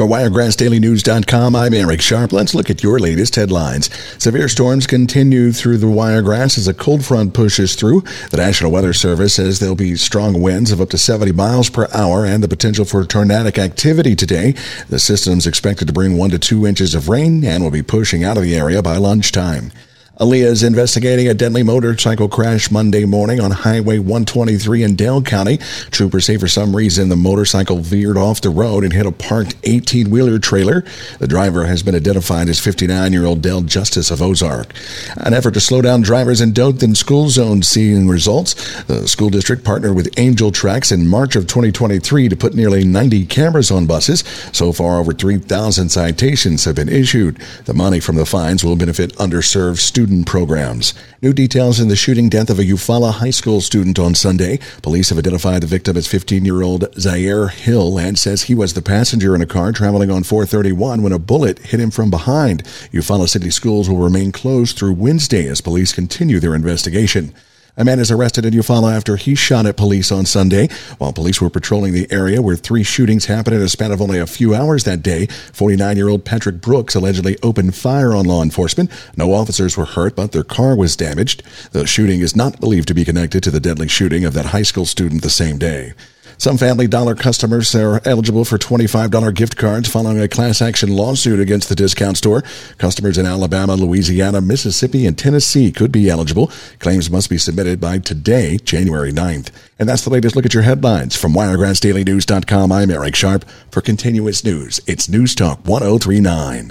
For WiregrassDailyNews.com, I'm Eric Sharp. Let's look at your latest headlines. Severe storms continue through the Wiregrass as a cold front pushes through. The National Weather Service says there'll be strong winds of up to 70 miles per hour and the potential for tornadic activity today. The system's expected to bring one to two inches of rain and will be pushing out of the area by lunchtime. ALEA is investigating a deadly motorcycle crash Monday morning on Highway 123 in Dale County. Troopers say for some reason the motorcycle veered off the road and hit a parked 18 wheeler trailer. The driver has been identified as 59 year old Dale Justice of Ozark. An effort to slow down drivers in Dothan school zones seeing results. The school district partnered with AngelTrax in March of 2023 to put nearly 90 cameras on buses. So far, over 3,000 citations have been issued. The money from the fines will benefit underserved students student programs. New details in the shooting death of a Eufaula High School student on Sunday. Police have identified the victim as 15 year old Zaire Hill and says he was the passenger in a car traveling on 431 when a bullet hit him from behind. Eufaula City schools will remain closed through Wednesday as police continue their investigation. A man is arrested in Eufaula after he shot at police on Sunday. While police were patrolling the area where three shootings happened in a span of only a few hours that day, 49 year old Patrick Brooks allegedly opened fire on law enforcement. No officers were hurt, but their car was damaged. The shooting is not believed to be connected to the deadly shooting of that high school student the same day. Some Family Dollar customers are eligible for $25 gift cards following a class action lawsuit against the discount store. Customers in Alabama, Louisiana, Mississippi, and Tennessee could be eligible. Claims must be submitted by today, January 9th. And that's the latest look at your headlines. From WiregrassDailyNews.com, I'm Eric Sharp. For continuous news, it's News Talk 1039.